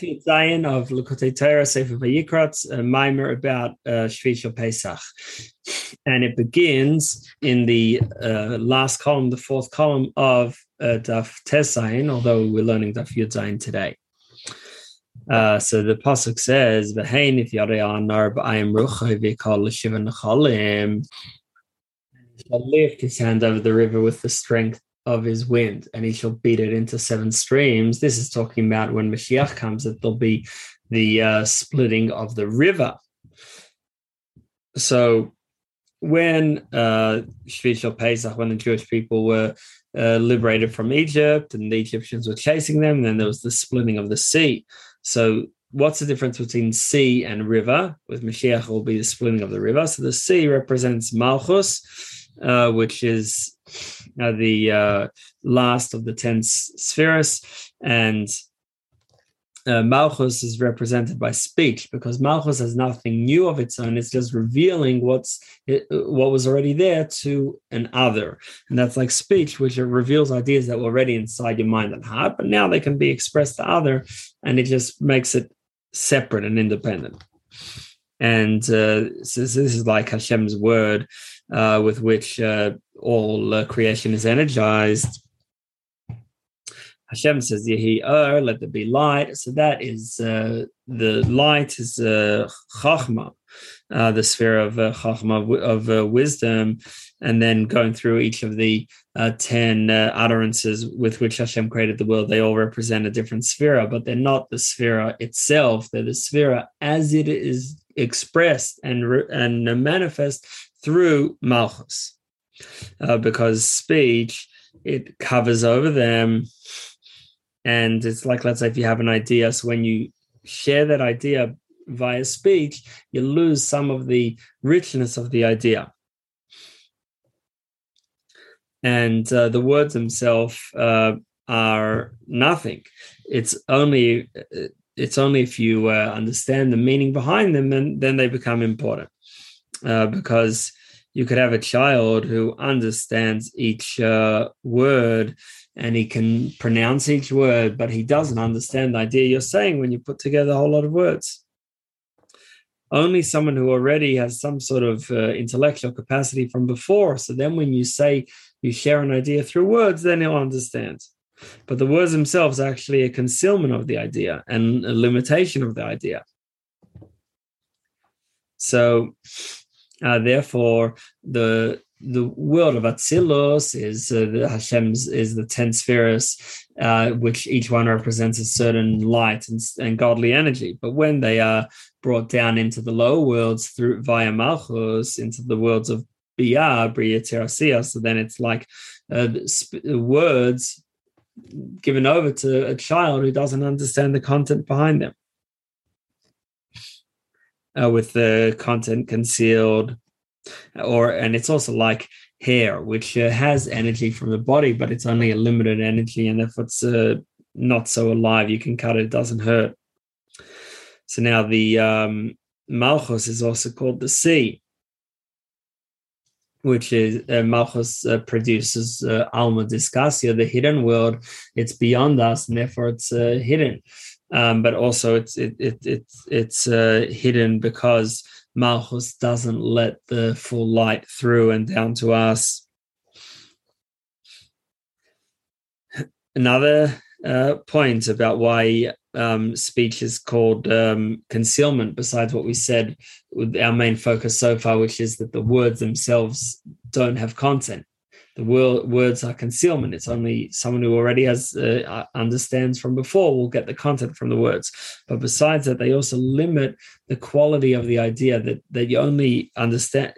Daf Yud Zayin of Likutei Torah Sefer Vayikra, a mimer about uh, Pesach, and it begins in the uh, last column, the fourth column of uh, Daf Tes Zayin, although we're learning Daf Yud Zayin today. Uh, so the pasuk says, "V'hein if yarei anar b'ayim ruchay v'kol l'shiva nechalim." Shall lift his hand over the river with the strength of his wind, and he shall beat it into seven streams. This is talking about when Mashiach comes, that there'll be the uh, splitting of the river. So when uh, Shvi Pesach, when the Jewish people were uh, liberated from Egypt and the Egyptians were chasing them, then there was the splitting of the sea. So what's the difference between sea and river? With Mashiach, will be the splitting of the river. So the sea represents Malchus, uh, which is uh, the uh, last of the ten spheres, and uh, Malchus is represented by speech because Malchus has nothing new of its own. It's just revealing what's it, what was already there to an other, and that's like speech, which reveals ideas that were already inside your mind and heart, but now they can be expressed to other, and it just makes it separate and independent. And uh, so this is like Hashem's word, uh, with which uh, all uh, creation is energized. Hashem says, Yehi er, let there be light. So that is uh, the light is uh, Chachma, uh, the sphere of uh, Chachma, of uh, wisdom, and then going through each of the uh, 10 uh, utterances with which Hashem created the world, they all represent a different sphere, but they're not the sphere itself. They're the sphere as it is expressed and, and manifest through Malchus uh, because speech it covers over them. And it's like let's say if you have an idea so when you share that idea via speech you lose some of the richness of the idea. And uh, the words themselves uh, are nothing. It's only it's only if you uh, understand the meaning behind them and then they become important uh, because you could have a child who understands each uh, word and he can pronounce each word, but he doesn't understand the idea you're saying when you put together a whole lot of words. Only someone who already has some sort of uh, intellectual capacity from before. So then when you say you share an idea through words, then he'll understand. But the words themselves are actually a concealment of the idea and a limitation of the idea. So uh, therefore, the the world of Atzilus is uh, the Hashem's is the ten spheres, uh, which each one represents a certain light and, and godly energy. But when they are brought down into the lower worlds through via Malchus into the worlds of Biyah, Bria so then it's like uh, words given over to a child who doesn't understand the content behind them uh, with the content concealed or and it's also like hair which uh, has energy from the body but it's only a limited energy and if it's uh, not so alive you can cut it, it doesn't hurt. So now the um, malchus is also called the sea which is uh, malchus uh, produces uh, alma discasia the hidden world. It's beyond us and therefore it's uh, hidden um, but also it's it, it, it's it's uh, hidden because Malchus doesn't let the full light through and down to us. Another uh, point about why um, speech is called um, concealment, besides what we said with our main focus so far, which is that the words themselves don't have content the word, words are concealment. It's only someone who already has uh, uh, understands from before will get the content from the words. But besides that, they also limit the quality of the idea that that you only understand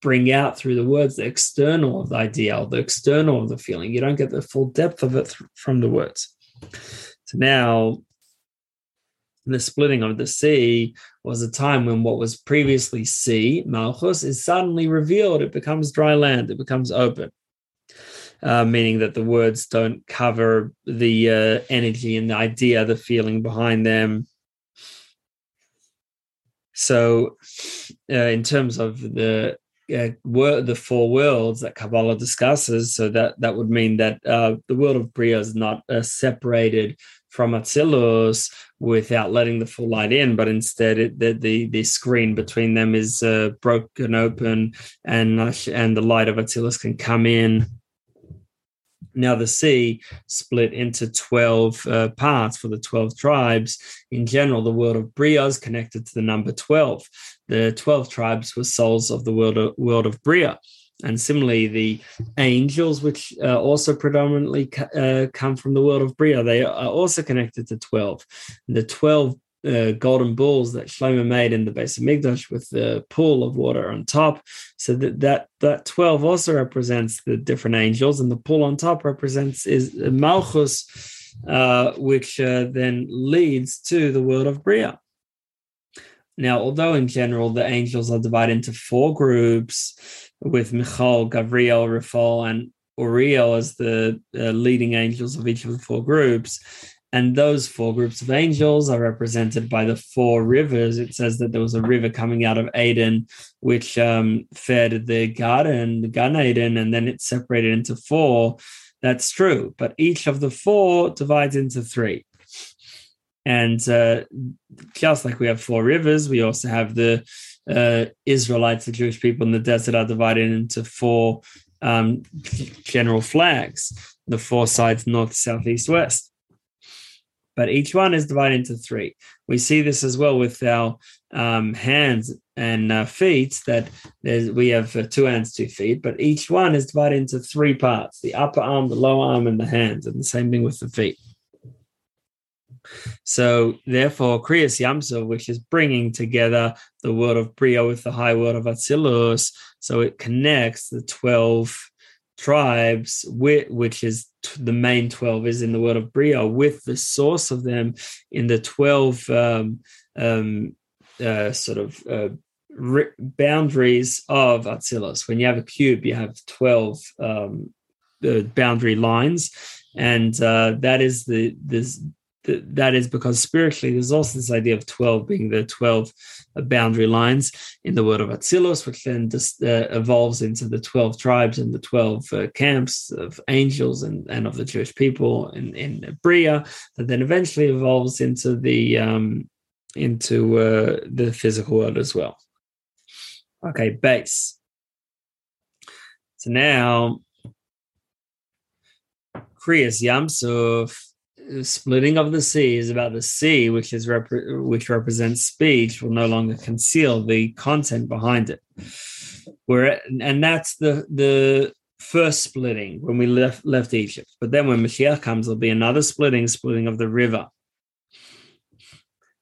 bring out through the words the external of the idea or the external of the feeling. You don't get the full depth of it th- from the words. So now the splitting of the sea was a time when what was previously sea, Malchus, is suddenly revealed. It becomes dry land, it becomes open uh, meaning that the words don't cover the uh, energy and the idea, the feeling behind them. So, uh, in terms of the uh, were the four worlds that Kabbalah discusses. So that that would mean that uh, the world of Bria is not uh, separated from Atzilus without letting the full light in, but instead it, the, the, the screen between them is broken open, and and the light of Atzilus can come in. Now the sea split into twelve uh, parts for the twelve tribes. In general, the world of Bria is connected to the number twelve. The twelve tribes were souls of the world of, world of Bria. And similarly, the angels, which uh, also predominantly uh, come from the world of Bria, they are also connected to 12. The 12 uh, golden bulls that Shlomo made in the Beis HaMikdash with the pool of water on top. So that, that that 12 also represents the different angels, and the pool on top represents is Malchus, uh, which uh, then leads to the world of Bria. Now, although in general the angels are divided into four groups, with Michael, Gabriel, Raphael, and Uriel as the uh, leading angels of each of the four groups. And those four groups of angels are represented by the four rivers. It says that there was a river coming out of Eden, which um, fed the garden, the Gan Eden, and then it separated into four. That's true. But each of the four divides into three. And uh, just like we have four rivers, we also have the uh, Israelites, the Jewish people in the desert, are divided into four um, general flags the four sides north, south, east, west. But each one is divided into three. We see this as well with our um, hands and uh, feet, that we have uh, two hands, two feet, but each one is divided into three parts the upper arm, the lower arm, and the hands. And the same thing with the feet. So therefore, Kriyas Yamsuf, which is bringing together the world of Bria with the high world of Atzilus, so it connects the 12 tribes, which is the main 12 is in the world of Bria, with the source of them in the 12 um, um, uh, sort of uh, boundaries of Atzilus. When you have a cube, you have 12 um, uh, boundary lines. And uh, that is the this that is because spiritually there's also this idea of 12 being the 12 boundary lines in the world of Atzilus, which then just uh, evolves into the 12 tribes and the 12 uh, camps of angels and, and of the Jewish people in, in Bria, that then eventually evolves into the um, into uh, the physical world as well. Okay, Beis. So now, Kriyas Yamsuf splitting of the sea is about the sea, which is rep- which represents speech, will no longer conceal the content behind it. Where and that's the the first splitting when we left left Egypt. But then when Mashiach comes, there'll be another splitting, splitting of the river.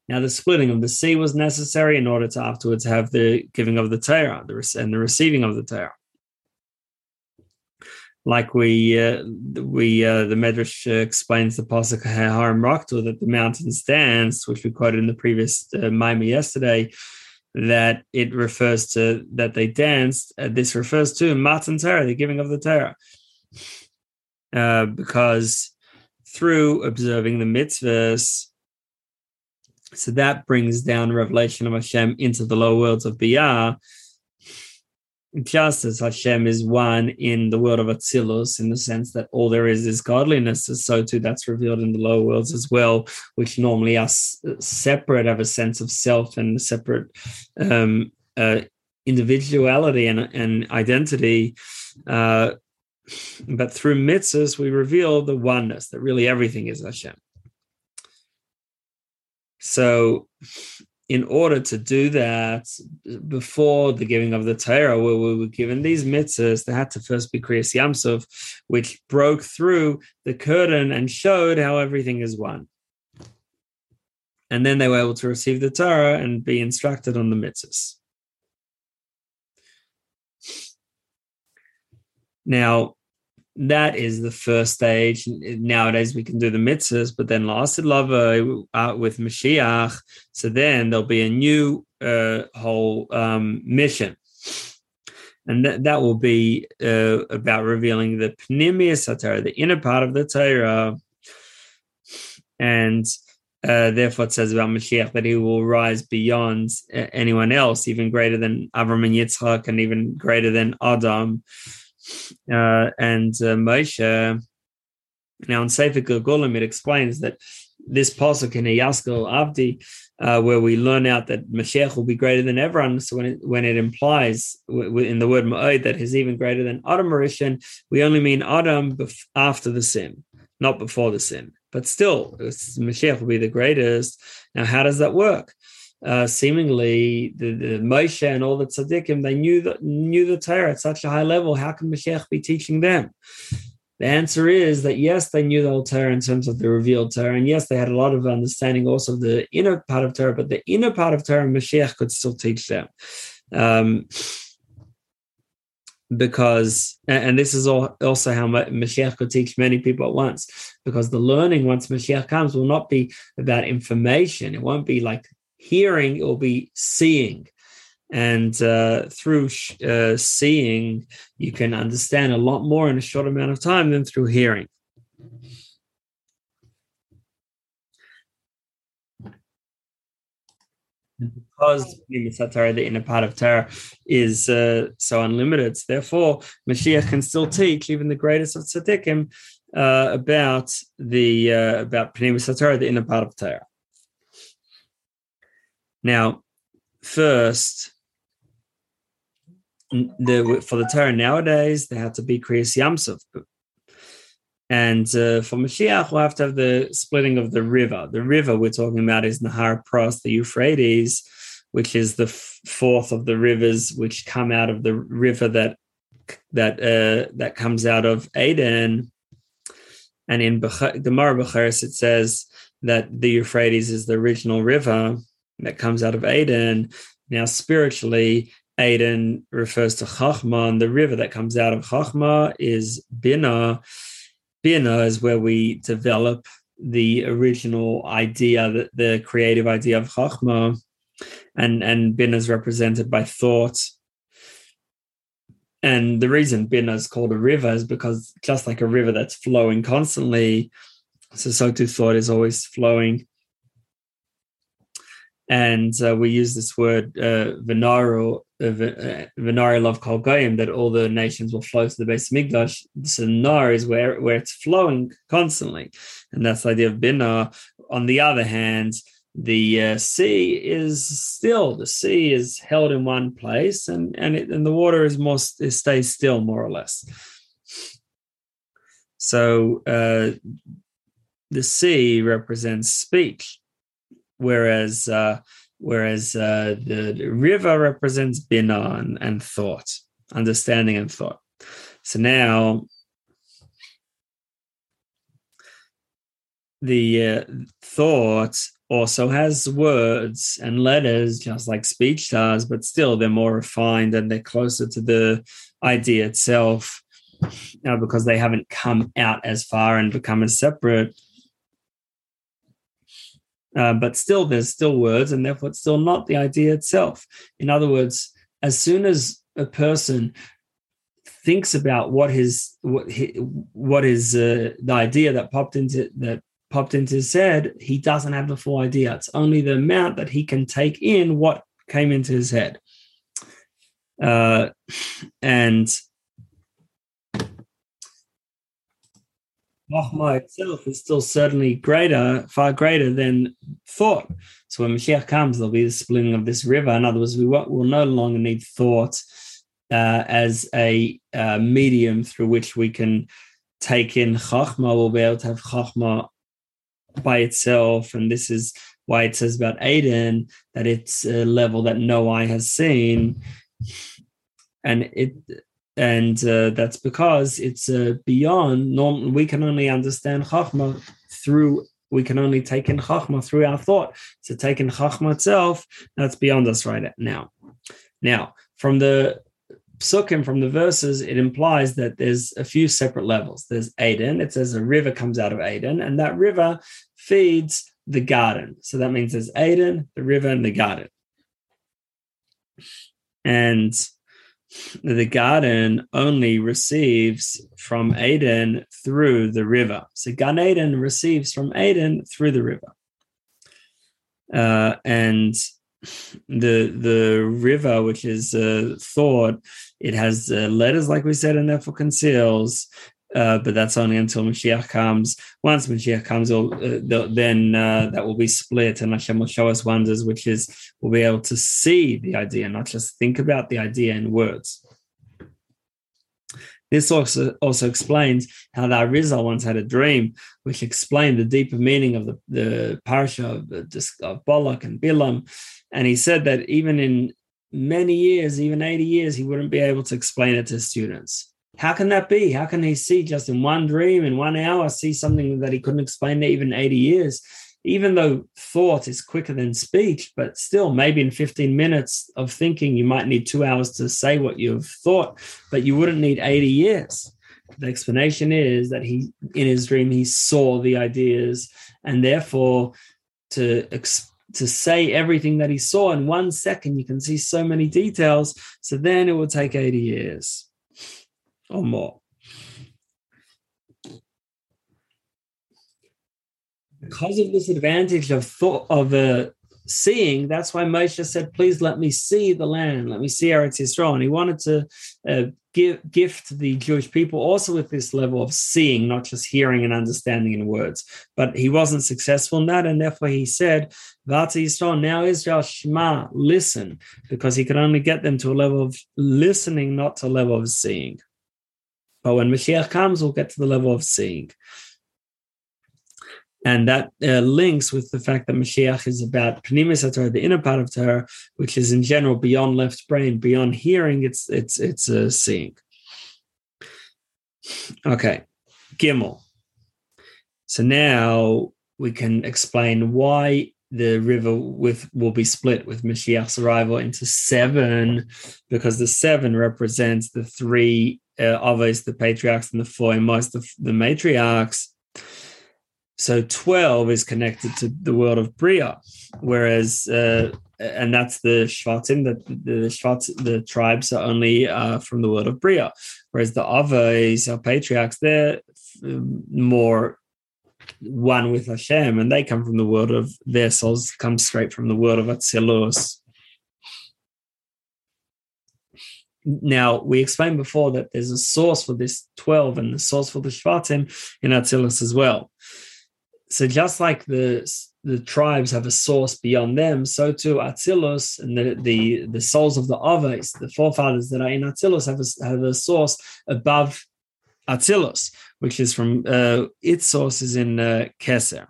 Now, the splitting of the sea was necessary in order to afterwards have the giving of the Torah and the receiving of the Torah like we uh, we uh, the Medrash explains the pasuk Harim Rakdu that the mountains danced, which we quoted in the previous uh, yesterday, that it refers to that they danced. Uh, this refers to Matan Torah, the giving of the Torah, uh, because through observing the mitzvahs. So that brings down revelation of Hashem into the lower worlds of Biyah, just as Hashem is one in the world of Atzilus, in the sense that all there is is godliness, so too that's revealed in the lower worlds as well, which normally are separate, have a sense of self and separate um, uh, individuality and, and identity. Uh, but through mitzvahs, we reveal the oneness that really everything is Hashem. So in order to do that, before the giving of the Torah, where we were given these mitzvahs, there had to first be Kriyas Yamsuf, which broke through the curtain and showed how everything is one. And then they were able to receive the Torah and be instructed on the mitzvahs. Now, that is the first stage. Nowadays, we can do the mitzvahs, but then last lava out uh, with Mashiach. So then there'll be a new uh, whole um, mission. And that, that will be uh, about revealing the Pnimius Torah, the inner part of the Torah. And Uh, therefore, it says about Mashiach that he will rise beyond uh, anyone else, even greater than Avram and Yitzchak, and even greater than Adam uh, and uh, Moshe. Now, in Sefer Gilgulim, it explains that this pasuk in Yaskil Avdi, uh, where we learn out that Mashiach will be greater than everyone. So when it, when it implies w- in the word Ma'od that he's even greater than Adam Rishon, we only mean Adam bef- after the sin, not before the sin. But still, Mashiach will be the greatest. Now, how does that work? Uh, seemingly, the, the Moshe and all the tzaddikim, they knew the, knew the Torah at such a high level. How can Mashiach be teaching them? The answer is that yes, they knew the whole Torah in terms of the revealed Torah, and yes, they had a lot of understanding also of the inner part of Torah, but the inner part of Torah, Mashiach could still teach them. Um, because and this is also how Mashiach could teach many people at once because the learning once Mashiach comes will not be about information it won't be like hearing it will be seeing and uh, through uh, seeing you can understand a lot more in a short amount of time than through hearing because the inner part of Torah is uh, so unlimited, therefore Mashiach can still teach even the greatest of tzaddikim uh, about the uh, about Pnimis Torah, the inner part of Torah. Now, first, the for the Torah nowadays, they have to be Kriyas Yamsuf, and uh, for Mashiach, we'll have to have the splitting of the river. The river we're talking about is Nahar Pras, the Euphrates, which is the f- fourth of the rivers which come out of the river that that uh, that comes out of Aden. And in Bech- Gemara it says that the Euphrates is the original river that comes out of Aden. Now, spiritually, Aden refers to Chachma, and the river that comes out of Chachma is Bina Bina is where we develop the original idea, the, the creative idea of Chachma, and and Bina is represented by thought. And the reason Bina is called a river is because just like a river that's flowing constantly, so so too thought is always flowing and uh, we use this word uh, venaro uh, love kol goyim that all the nations will flow to the Beis HaMikdash. So nar is where where it's flowing constantly, and that's the idea of bina. On the other hand, the uh, sea is still the sea is held in one place, and and it, and the water is more it stays still more or less. So uh, the sea represents speech whereas uh, whereas uh, the, river represents bina and, thought, understanding and thought. So now the uh, thought also has words and letters, just like speech does, but still they're more refined and they're closer to the idea itself know, because they haven't come out as far and become as separate uh, but still, there's still words, and therefore it's still not the idea itself. In other words, as soon as a person thinks about what his what his, what is uh, the idea that popped into that popped into his head, he doesn't have the full idea. It's only the amount that he can take in what came into his head. Uh, and Chachma itself is still certainly greater, far greater than thought. So when Mashiach comes, there'll be the splitting of this river. In other words, we will no longer need thought uh, as a uh, medium through which we can take in Chachma. We'll be able to have Chachma by itself. And this is why it says about Aden that it's a level that no eye has seen. And it and uh, that's because it's uh, beyond normal. We can only understand Chachma through. We can only take in Chachma through our thought. So taking Chachma itself, that's beyond us right now. Now, from the psukim, from the verses, it implies that there's a few separate levels. There's Aden. It says a river comes out of Aden, and that river feeds the garden. So that means there's Aden, the river, and the garden. And the garden only receives from Aden through the river. So Gan Eden receives from Aden through the river. uh, and the the river, which is uh, thought, it has uh, letters, like we said, and therefore conceals. Uh, but that's only until Mashiach comes. Once Mashiach comes, uh, then uh, that will be split, and Hashem will show us wonders, which is we'll be able to see the idea, not just think about the idea in words. This also, also explains how the Arizal once had a dream, which explained the deeper meaning of the, the parasha of, of Balak and Bilam. And he said that even in many years, even 80 years, he wouldn't be able to explain it to students. How can that be? How can he see just in one dream, in one hour, see something that he couldn't explain to even 80 years? Even though thought is quicker than speech, but still, maybe in 15 minutes of thinking, you might need two hours to say what you've thought, but you wouldn't need 80 years. The explanation is that he, in his dream, he saw the ideas, and therefore, to to say everything that he saw in one second, you can see so many details. So then it will take 80 years or more. Because of this advantage of thought of uh, seeing, that's why Moshe said, "Please let me see the land, let me see Eretz Yisrael." And he wanted to uh, give, gift the Jewish people also with this level of seeing, not just hearing and understanding in words. But he wasn't successful in that, and therefore he said, "Vata Yisrael, now Israel Shema, listen," because he could only get them to a level of listening, not to a level of seeing. But when Mashiach comes, we'll get to the level of seeing. And that uh, links with the fact that Mashiach is about Pnimis Torah, the inner part of Torah, which is in general beyond left brain, beyond hearing. It's it's it's uh, seeing. Okay, Gimel. So now we can explain why the river with will be split with Mashiach's arrival into seven, because the seven represents the three uh, Avos, the patriarchs, and the four most of the matriarchs. So 12 is connected to the world of Bria, whereas, uh, and that's the Shvatim, the, the Shvat, the tribes are only uh, from the world of Bria, whereas the Avos, our patriarchs, they're um, more one with Hashem, and they come from the world of their souls, come straight from the world of Atzilus. Now, we explained before that there's a source for this 12 and the source for the Shvatim in Atzilus as well so just like the the tribes have a source beyond them, so too Atzilus and the, the, the souls of the Avos, the forefathers that are in Atzilus, have a, have a source above Atzilus, which is from uh, its sources in uh, Keser.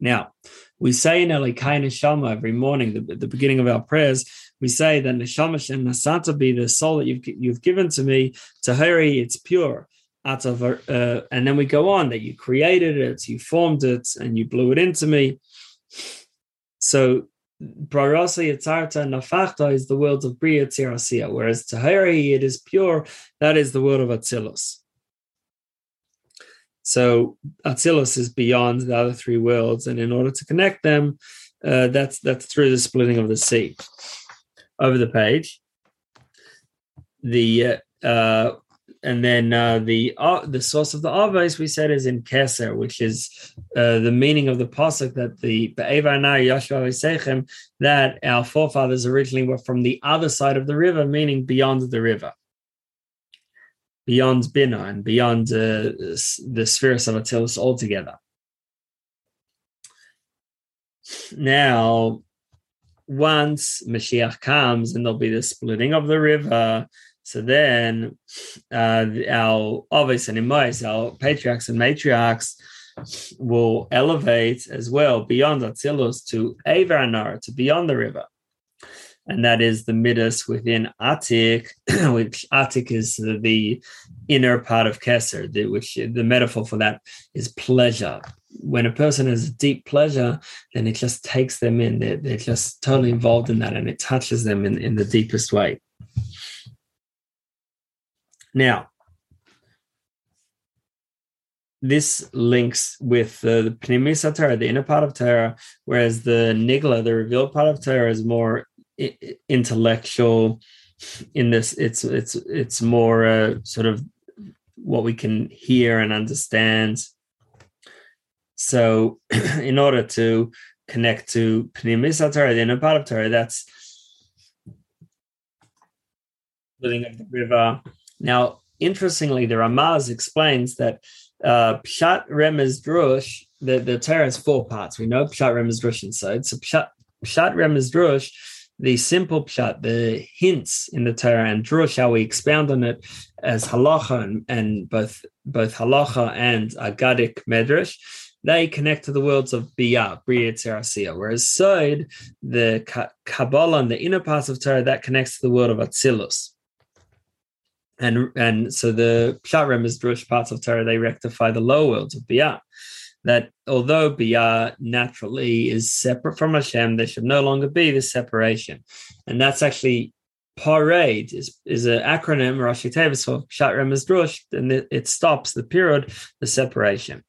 Now, we say in Elokai Neshama every morning, the, the beginning of our prayers, we say that Neshama and Nasata be the soul that you've, you've given to me, Tahiri, it's pure uh, and then we go on that you created it you formed it and you blew it into me so Brarasa Yatzarta Nafachta is the world of Bria Tirasiya, whereas Tahiri, it is pure, that is the world of Atzilus. So Atzilus is beyond the other three worlds, and in order to connect them, uh, that's that's through the splitting of the sea. Over the page, the uh, uh, and then uh, the uh, the source of the Avos we said is in Keser, which is uh, the meaning of the pasuk that the that our forefathers originally were from the other side of the river, meaning beyond the river, beyond Bina and beyond uh, the spheres of Atzilus altogether. Now, once Mashiach comes and there'll be the splitting of the river so then uh, our Ovis and Imais, our patriarchs and matriarchs, will elevate as well beyond Atzilus to Avaranara, to beyond the river. And that is the Midas within Atik, which Atik is the inner part of Keser, the, which the metaphor for that is pleasure. When a person has a deep pleasure, then it just takes them in. They're, they're just totally involved in that and it touches them in, in the deepest way. Now, this links with the Pnimis Torah, the inner part of Torah, whereas the Nigla, the revealed part of Torah, is more I- intellectual. In this, it's it's it's more uh, sort of what we can hear and understand. So, in order to connect to Pnimis Torah, the inner part of Torah. That's splitting of the river. Now, interestingly, the Ramaz explains that uh, Pshat Remez Drush, the, the Torah has four parts. We know Pshat Remez Drush inside. So Pshat, Pshat Remez Drush, the simple Pshat, the hints in the Torah, and Drush, how we expound on it as halacha and, and both both halacha and agadic medrash, they connect to the worlds of Biyah, Bria Terasiya. Whereas Sod, the Kabbalah and the inner parts of Torah, that connects to the world of Atzilus and and so the Pshat Remez Drush parts of Torah they rectify the lower worlds of Biyah. That although Biyah naturally is separate from Hashem, there should no longer be this separation, and that's actually Pered is is an acronym Rashei Teivos for Pshat Remez Drush, and it, it stops the period, the separation.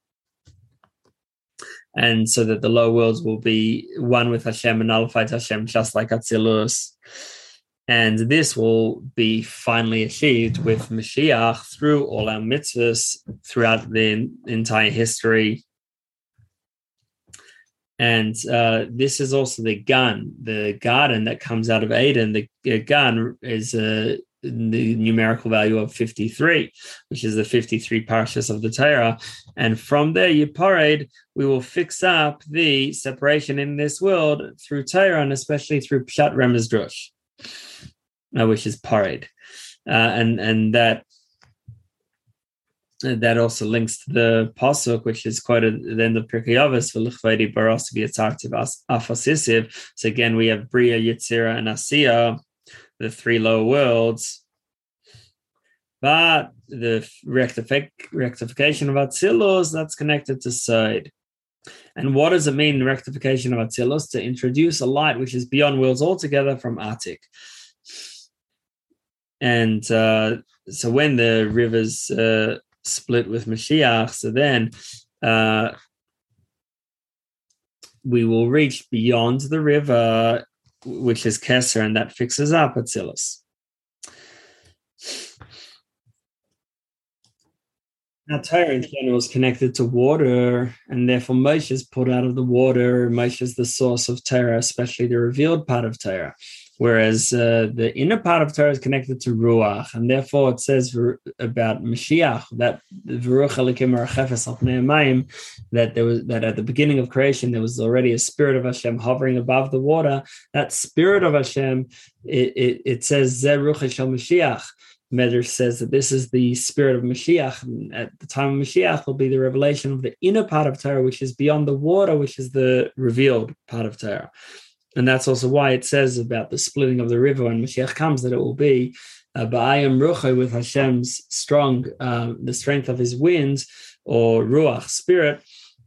And so that the low worlds will be one with Hashem and nullified Hashem, just like Atzilus and this will be finally achieved with Mashiach through all our mitzvahs throughout the entire history. And uh, this is also the Gan, the garden that comes out of Eden. The Gan is a the numerical value of 53, which is the 53 parashas of the Torah. And from there, you parade, we will fix up the separation in this world through Torah and especially through Pshat Remez Drush uh, which is Pered, uh, and and that that also links to the pasuk, which is quoted at the end of Pirkei Avos for Lichvedi Baros attractive afasisiv. So again, we have Bria, Yitzira, and Asiya, the three lower worlds. But the rectific- rectification of Atzilus, that's connected to Sod. And what does it mean, rectification of Atzilus? To introduce a light which is beyond worlds altogether from Atik. And uh, so when the rivers uh, split with Mashiach, so then uh, we will reach beyond the river, which is Keser, and that fixes up Atzilus. Now, Torah in general is connected to water, and therefore Moshe is put out of the water. Moshe is the source of Torah, especially the revealed part of Torah whereas uh, the inner part of Torah is connected to Ruach, and therefore it says about Mashiach that that there was that at the beginning of creation there was already a spirit of Hashem hovering above the water. That spirit of Hashem, it, it, it says Zeruch Mashiach. Medrash says that this is the spirit of Mashiach. And at the time of Mashiach will be the revelation of the inner part of Torah, which is beyond the water, which is the revealed part of Torah. And that's also why it says about the splitting of the river when Mashiach comes that it will be uh, Ba'ayim Rucha with Hashem's strong, uh, the strength of his winds or Ruach spirit.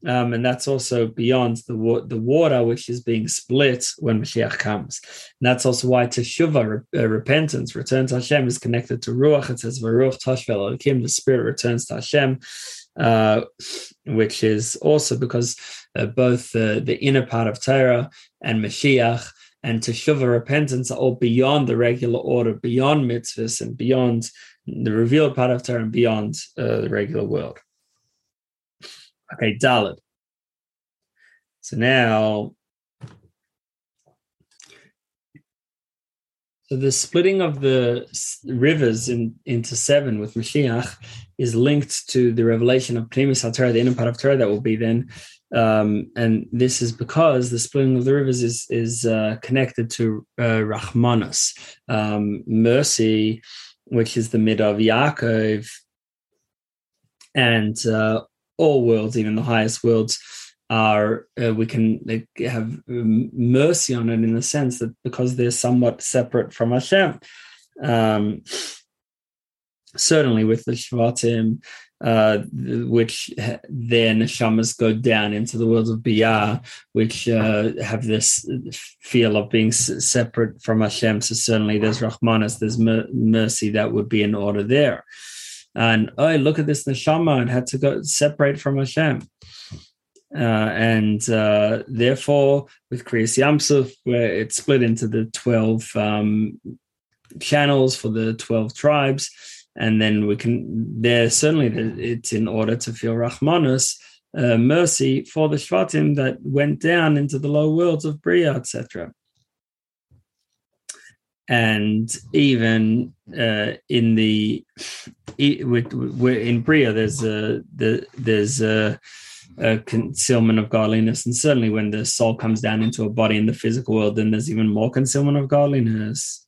Um, and that's also beyond the wa- the water which is being split when Mashiach comes. And that's also why Teshuvah, re- uh, repentance, return to Hashem, is connected to Ruach. It says Varuch Toshvel Elokim, the spirit returns to Hashem, uh, which is also because uh, both the inner part of Torah and Mashiach and Teshuvah repentance are all beyond the regular order, beyond mitzvahs and beyond the revealed part of Torah and beyond uh, the regular world. Okay, Dalet. So now, so the splitting of the rivers in, into seven with Mashiach is linked to the revelation of Pnimis HaTorah, the inner part of Torah that will be then um, and this is because the splitting of the rivers is is uh, connected to uh, um, mercy, which is the mid of Yaakov, and uh, all worlds, even the highest worlds, are uh, we can have um, mercy on it in the sense that because they're somewhat separate from Hashem. Um, certainly with the Shvatim, uh, which then neshamas go down into the world of Biyah, which uh, have this feel of being separate from Hashem. So certainly there's Rahmanas, there's mercy that would be in order there. And oh, look at this neshama, it had to go separate from Hashem. Uh, and uh, therefore, with Kriyas Yamsuf, where it's split into the 12 um, channels for the 12 tribes, and then we can there certainly it's in order to feel rahmanus uh, mercy for the Shvatim that went down into the low worlds of Bria, etc. And even uh, in the in Bria, there's a the, there's a, a, concealment of godliness, and certainly when the soul comes down into a body in the physical world, then there's even more concealment of godliness.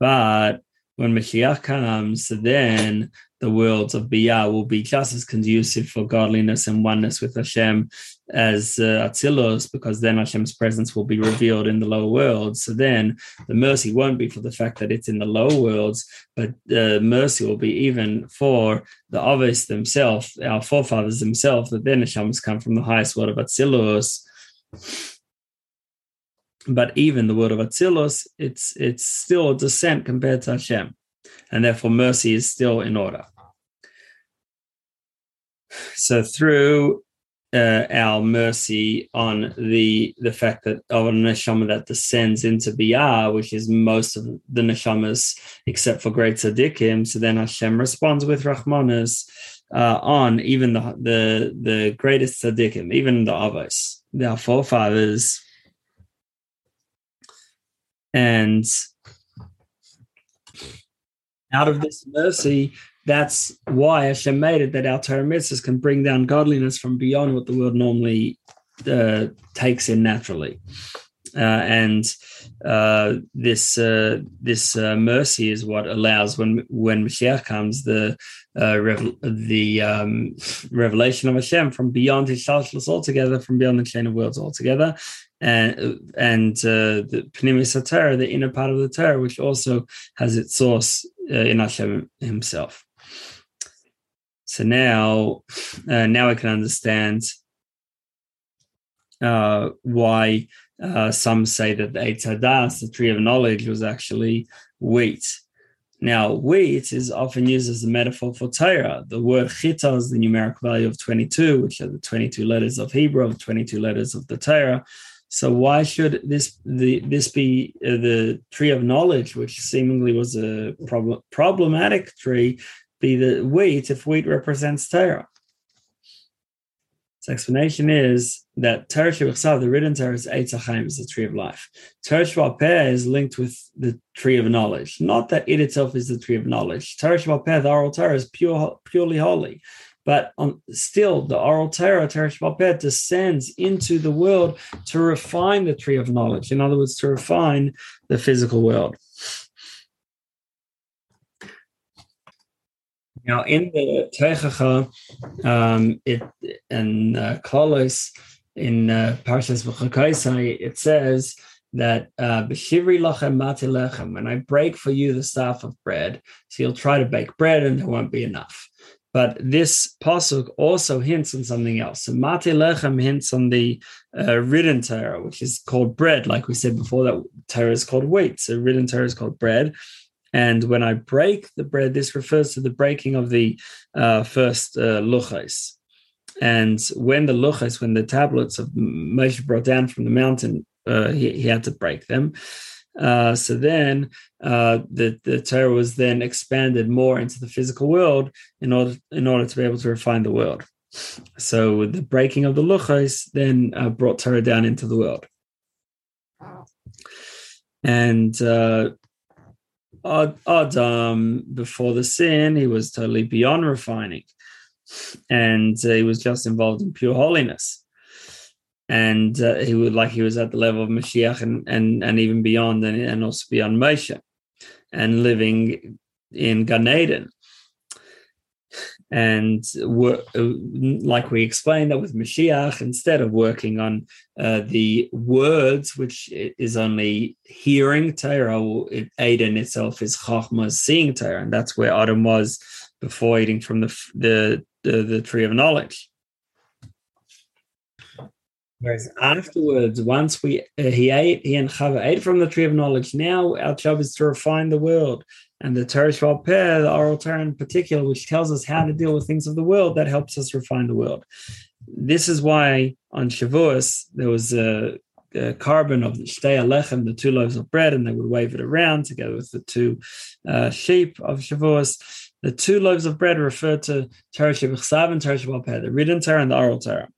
But when Mashiach comes, then the worlds of Biyah will be just as conducive for godliness and oneness with Hashem as uh, Atzilus, because then Hashem's presence will be revealed in the lower worlds. So then the mercy won't be for the fact that it's in the lower worlds, but the mercy will be even for the Avos themselves, our forefathers themselves, that then Hashem's come from the highest world of Atzilus. But even the word of Atzilus, it's it's still a descent compared to Hashem and therefore mercy is still in order. So through uh, our mercy on the the fact that of a neshama that descends into biyah, which is most of the neshamas except for great tzaddikim, so then Hashem responds with rahmanas uh, on even the the the greatest tzaddikim, even the avos, our forefathers, and out of this mercy, that's why Hashem made it that our Torah can bring down godliness from beyond what the world normally uh, takes in naturally. Uh, and uh, this uh, this uh, mercy is what allows when when Mashiach comes the uh, the um, revelation of Hashem from beyond Hishtalshelus altogether, from beyond the chain of worlds altogether, and and uh, the Pnimis Torah, the inner part of the Torah, which also has its source uh, in Hashem Himself. So now, uh, now I can understand uh, why uh, some say that the Eitz Hadas, the tree of knowledge, was actually wheat. Now, wheat is often used as a metaphor for Torah. The word chita is the numeric value of 22, which are the 22 letters of Hebrew, of 22 letters of the Torah. So why should this the this be uh, the tree of knowledge, which seemingly was a problem, problematic tree, be the wheat if wheat represents Torah? Its explanation is that Torah Shabbat, the written Torah, is Eitz Chaim, is the tree of life. Torah Shabbat is linked with the tree of knowledge. Not that it itself is the tree of knowledge. Torah Shabbat, the oral Torah, is pure, purely holy. But on, still, the oral Torah, Shabbat, descends into the world to refine the tree of knowledge. In other words, to refine the physical world. Now, in the Tochacha, um, it and uh, Kolos in uh, Parshas Bechukosai, it says that uh, b'shivri lachem when I break for you the staff of bread, so you'll try to bake bread and there won't be enough. But this pasuk also hints on something else. So Mate Lechem hints on the uh, written Torah, which is called bread. Like we said before, that Torah is called wheat. So written Torah is called bread. And when I break the bread, this refers to the breaking of the uh, first uh, luchos. And when the luchos, when the tablets of Moshe brought down from the mountain, uh, he, he had to break them. Uh, so then uh, the, the Torah was then expanded more into the physical world in order in order to be able to refine the world. So the breaking of the luchos then uh, brought Torah down into the world. And uh, Adam, before the sin, he was totally beyond refining. And uh, he was just involved in pure holiness and uh, he would like he was at the level of Mashiach and and, and even beyond and, and also beyond Moshe and living in Gan Eden. And like we explained that with Mashiach, instead of working on uh, the words, which is only hearing Torah, Eden itself is Chachma, seeing Torah, and that's where Adam was before eating from the the, the, the tree of knowledge. Whereas afterwards, once we uh, he ate, he and Chava ate from the tree of knowledge. Now our job is to refine the world, and the Torah Peh, the oral Torah in particular, which tells us how to deal with things of the world, that helps us refine the world. This is why on Shavuos there was a, a korban of the shtei halechem, the two loaves of bread, and they would wave it around together with the two uh, sheep of Shavuos the two loaves of bread refer to Torah Shebechsav and Torah Shebal the written Torah and the oral Torah.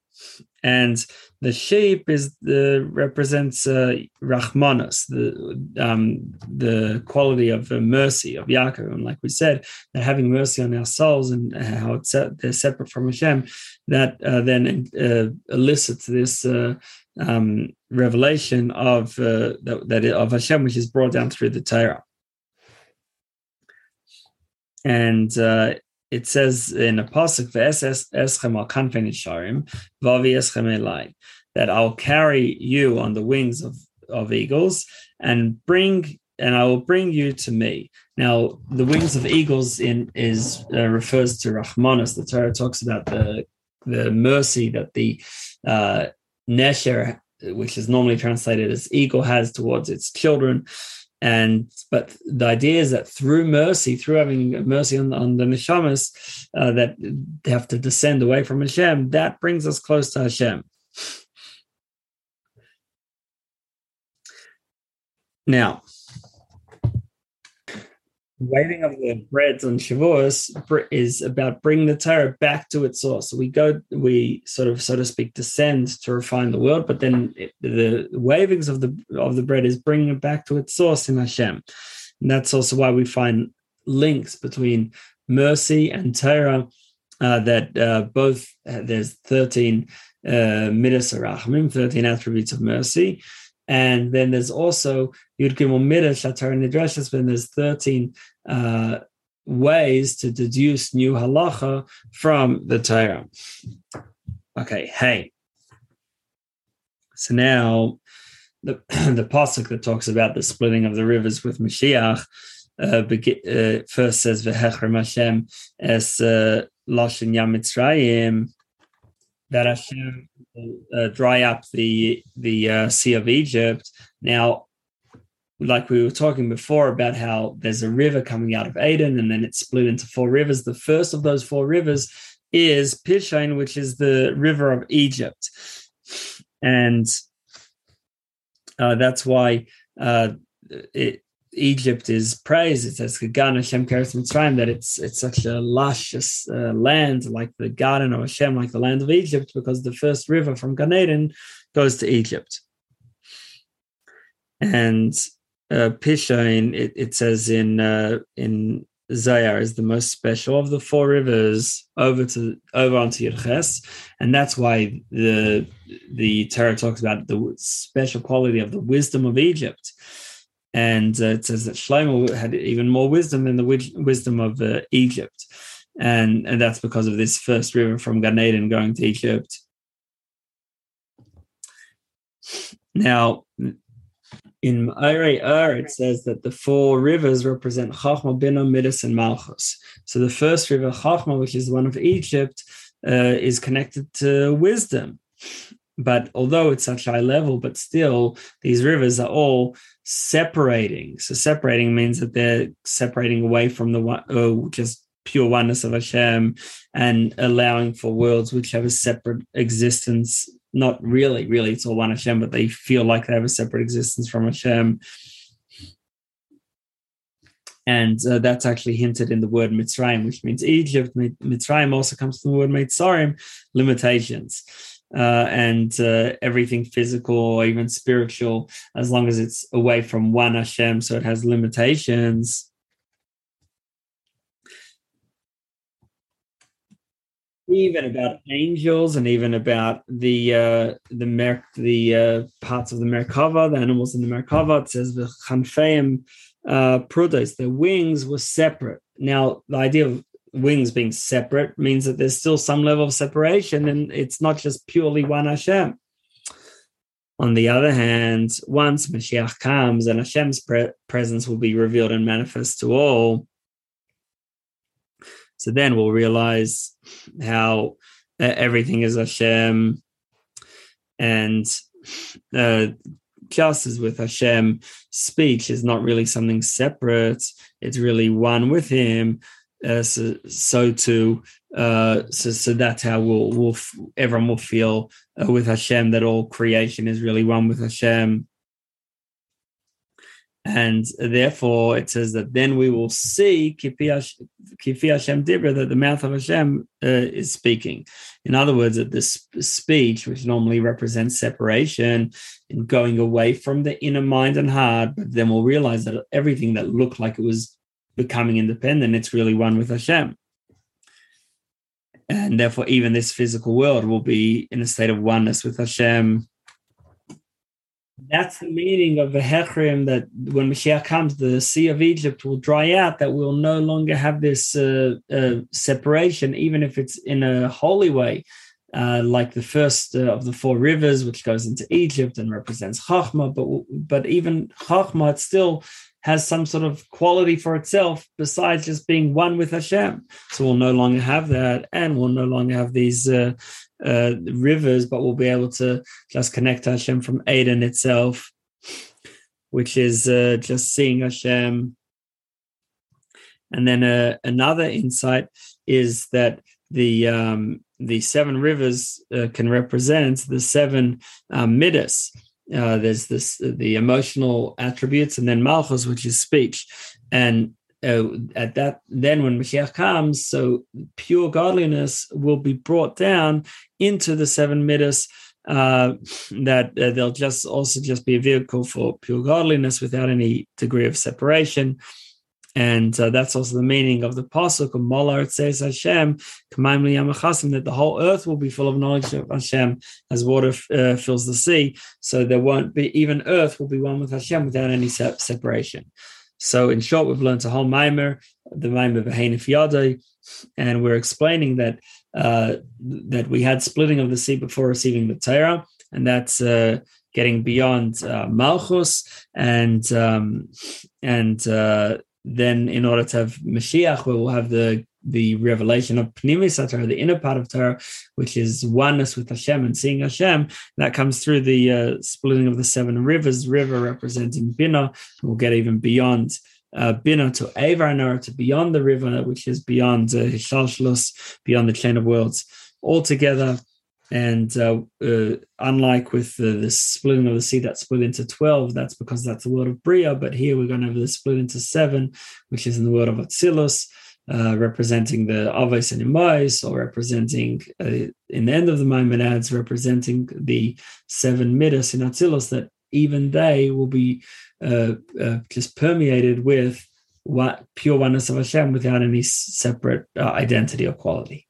And the shape is the represents uh, Rahmanas, the um, the quality of uh, mercy of Yaakov, and like we said, that having mercy on our souls and how it's they're separate from Hashem, that uh, then uh, elicits this uh, um, revelation of uh, that, that of Hashem, which is brought down through the Torah. And uh, it says in a pasuk, "Ve'eschem al kanfen isharim, vavi eschem elai," that I'll carry you on the wings of of eagles and bring and I will bring you to me. Now, the wings of eagles in is uh, refers to Rahmanas. The Torah talks about the the mercy that the uh, Nesher, which is normally translated as eagle, has towards its children and but the idea is that through mercy, through having mercy on, on the neshamas uh, that they have to descend away from Hashem, that brings us close to Hashem. Now, waving of the breads on Shavuos is about bringing the Torah back to its source. We go, we sort of, so to speak, descend to refine the world, but then it, the wavings of the of the bread is bringing it back to its source in Hashem, and that's also why we find links between mercy and Torah. Uh, that uh, both uh, there's 13 uh, midas 13 attributes of mercy, and then there's also Yud Gimel Midas Shatar Nidreshes, when there's 13 uh, ways to deduce new halacha from the Torah. Okay, hey. So now the the pasuk that talks about the splitting of the rivers with Mashiach uh, uh, first says v'hechrem Hashem es uh, lashon yam Mitzrayim that Hashem uh, dry up the the uh, Sea of Egypt. Now, like we were talking before about how there's a river coming out of Eden, and then it's split into four rivers. The first of those four rivers is Pishon, which is the river of Egypt, and uh, that's why uh, it Egypt is praised. It says Gan Hashem Keres Mitzrayim that it's it's such a luscious uh, land, like the garden of Hashem, like the land of Egypt, because the first river from Gan Eden goes to Egypt. And uh, it, it says in uh, in Zayar is the most special of the four rivers over to over onto Yerches, and that's why the the Torah talks about the special quality of the wisdom of Egypt. And uh, it says that Shlomo had even more wisdom than the wisdom of uh, Egypt, and and that's because of this first river from Gan Eden going to Egypt. Now, in Me'orei Or, it says that the four rivers represent Chachma, Bina, Midas, and Malchus. So the first river, Chachma, which is one of Egypt, uh, is connected to wisdom. But although it's such high level, but still these rivers are all separating. So separating means that they're separating away from the one, oh, just pure oneness of Hashem and allowing for worlds which have a separate existence. Not really, really, it's all one Hashem, but they feel like they have a separate existence from Hashem. And uh, that's actually hinted in the word Mitzrayim, which means Egypt. meitzarim also comes from the word Mitzrayim, limitations uh, and uh, everything physical or even spiritual, as long as it's away from one Hashem, so it has limitations. Even about angels, and even about the uh, the mer- the uh, parts of the Merkava, the animals in the Merkava. It says the Chanfeim uh, Prudos, the wings were separate. Now, the idea of wings being separate means that there's still some level of separation and it's not just purely one Hashem. On the other hand, once Mashiach comes and Hashem's pre- presence will be revealed and manifest to all, so then we'll realize how uh, everything is Hashem. And uh, just as with Hashem, speech is not really something separate, it's really one with Him uh, so, so too, uh, so, so that's how we'll, we'll everyone will feel uh, with Hashem that all creation is really one with Hashem. And therefore, it says that then we will see Kifi Hashem Dibra, that the mouth of Hashem uh, is speaking. In other words, that this speech, which normally represents separation and going away from the inner mind and heart, but then we'll realize that everything that looked like it was becoming independent, it's really one with Hashem. And therefore, even this physical world will be in a state of oneness with Hashem that's the meaning of the Hechrim that when Mashiach comes, the Sea of Egypt will dry out, that we'll no longer have this uh, uh, separation, even if it's in a holy way, uh, like the first uh, of the four rivers, which goes into Egypt and represents Chachma. But, but even Chachma, it still has some sort of quality for itself besides just being one with Hashem. So we'll no longer have that, and we'll no longer have these uh, uh, rivers, but we'll be able to just connect Hashem from Eden itself, which is uh, just seeing Hashem. And then uh, another insight is that the um, the seven rivers uh, can represent the seven um, midas. Uh, there's this the emotional attributes, and then malchus, which is speech, and uh, at that then when Mashiach comes, so pure godliness will be brought down into the seven midas. Uh, that uh, they'll just also just be a vehicle for pure godliness without any degree of separation. And uh, that's also the meaning of the pasuk of Molar. It says Hashem, that the whole earth will be full of knowledge of Hashem as water uh, fills the sea. So there won't be even earth will be one with Hashem without any se- separation. So, in short, we've learned a whole maimer, the mimer V'heinif Yado, and we're explaining that uh, that we had splitting of the sea before receiving the Torah, and that's uh, getting beyond uh, Malchus, and um, and uh, then in order to have Mashiach, we will have the the revelation of Pnimis Torah, the inner part of Torah, which is oneness with Hashem and seeing Hashem. That comes through the uh, splitting of the seven rivers, river representing Bina. We'll get even beyond uh, Bina to Avar to beyond the river, which is beyond uh, beyond the chain of worlds altogether. And uh, uh, unlike with the, the, splitting of the sea that split into 12, that's because that's the world of Bria. But here we're going to have the split into seven, which is in the world of Atzilus. Uh, representing the Avos and Imais, or representing, uh, in the end of the maimer, representing the seven Midas in Atzilus, that even they will be uh, uh, just permeated with what pure oneness of Hashem without any separate identity or quality.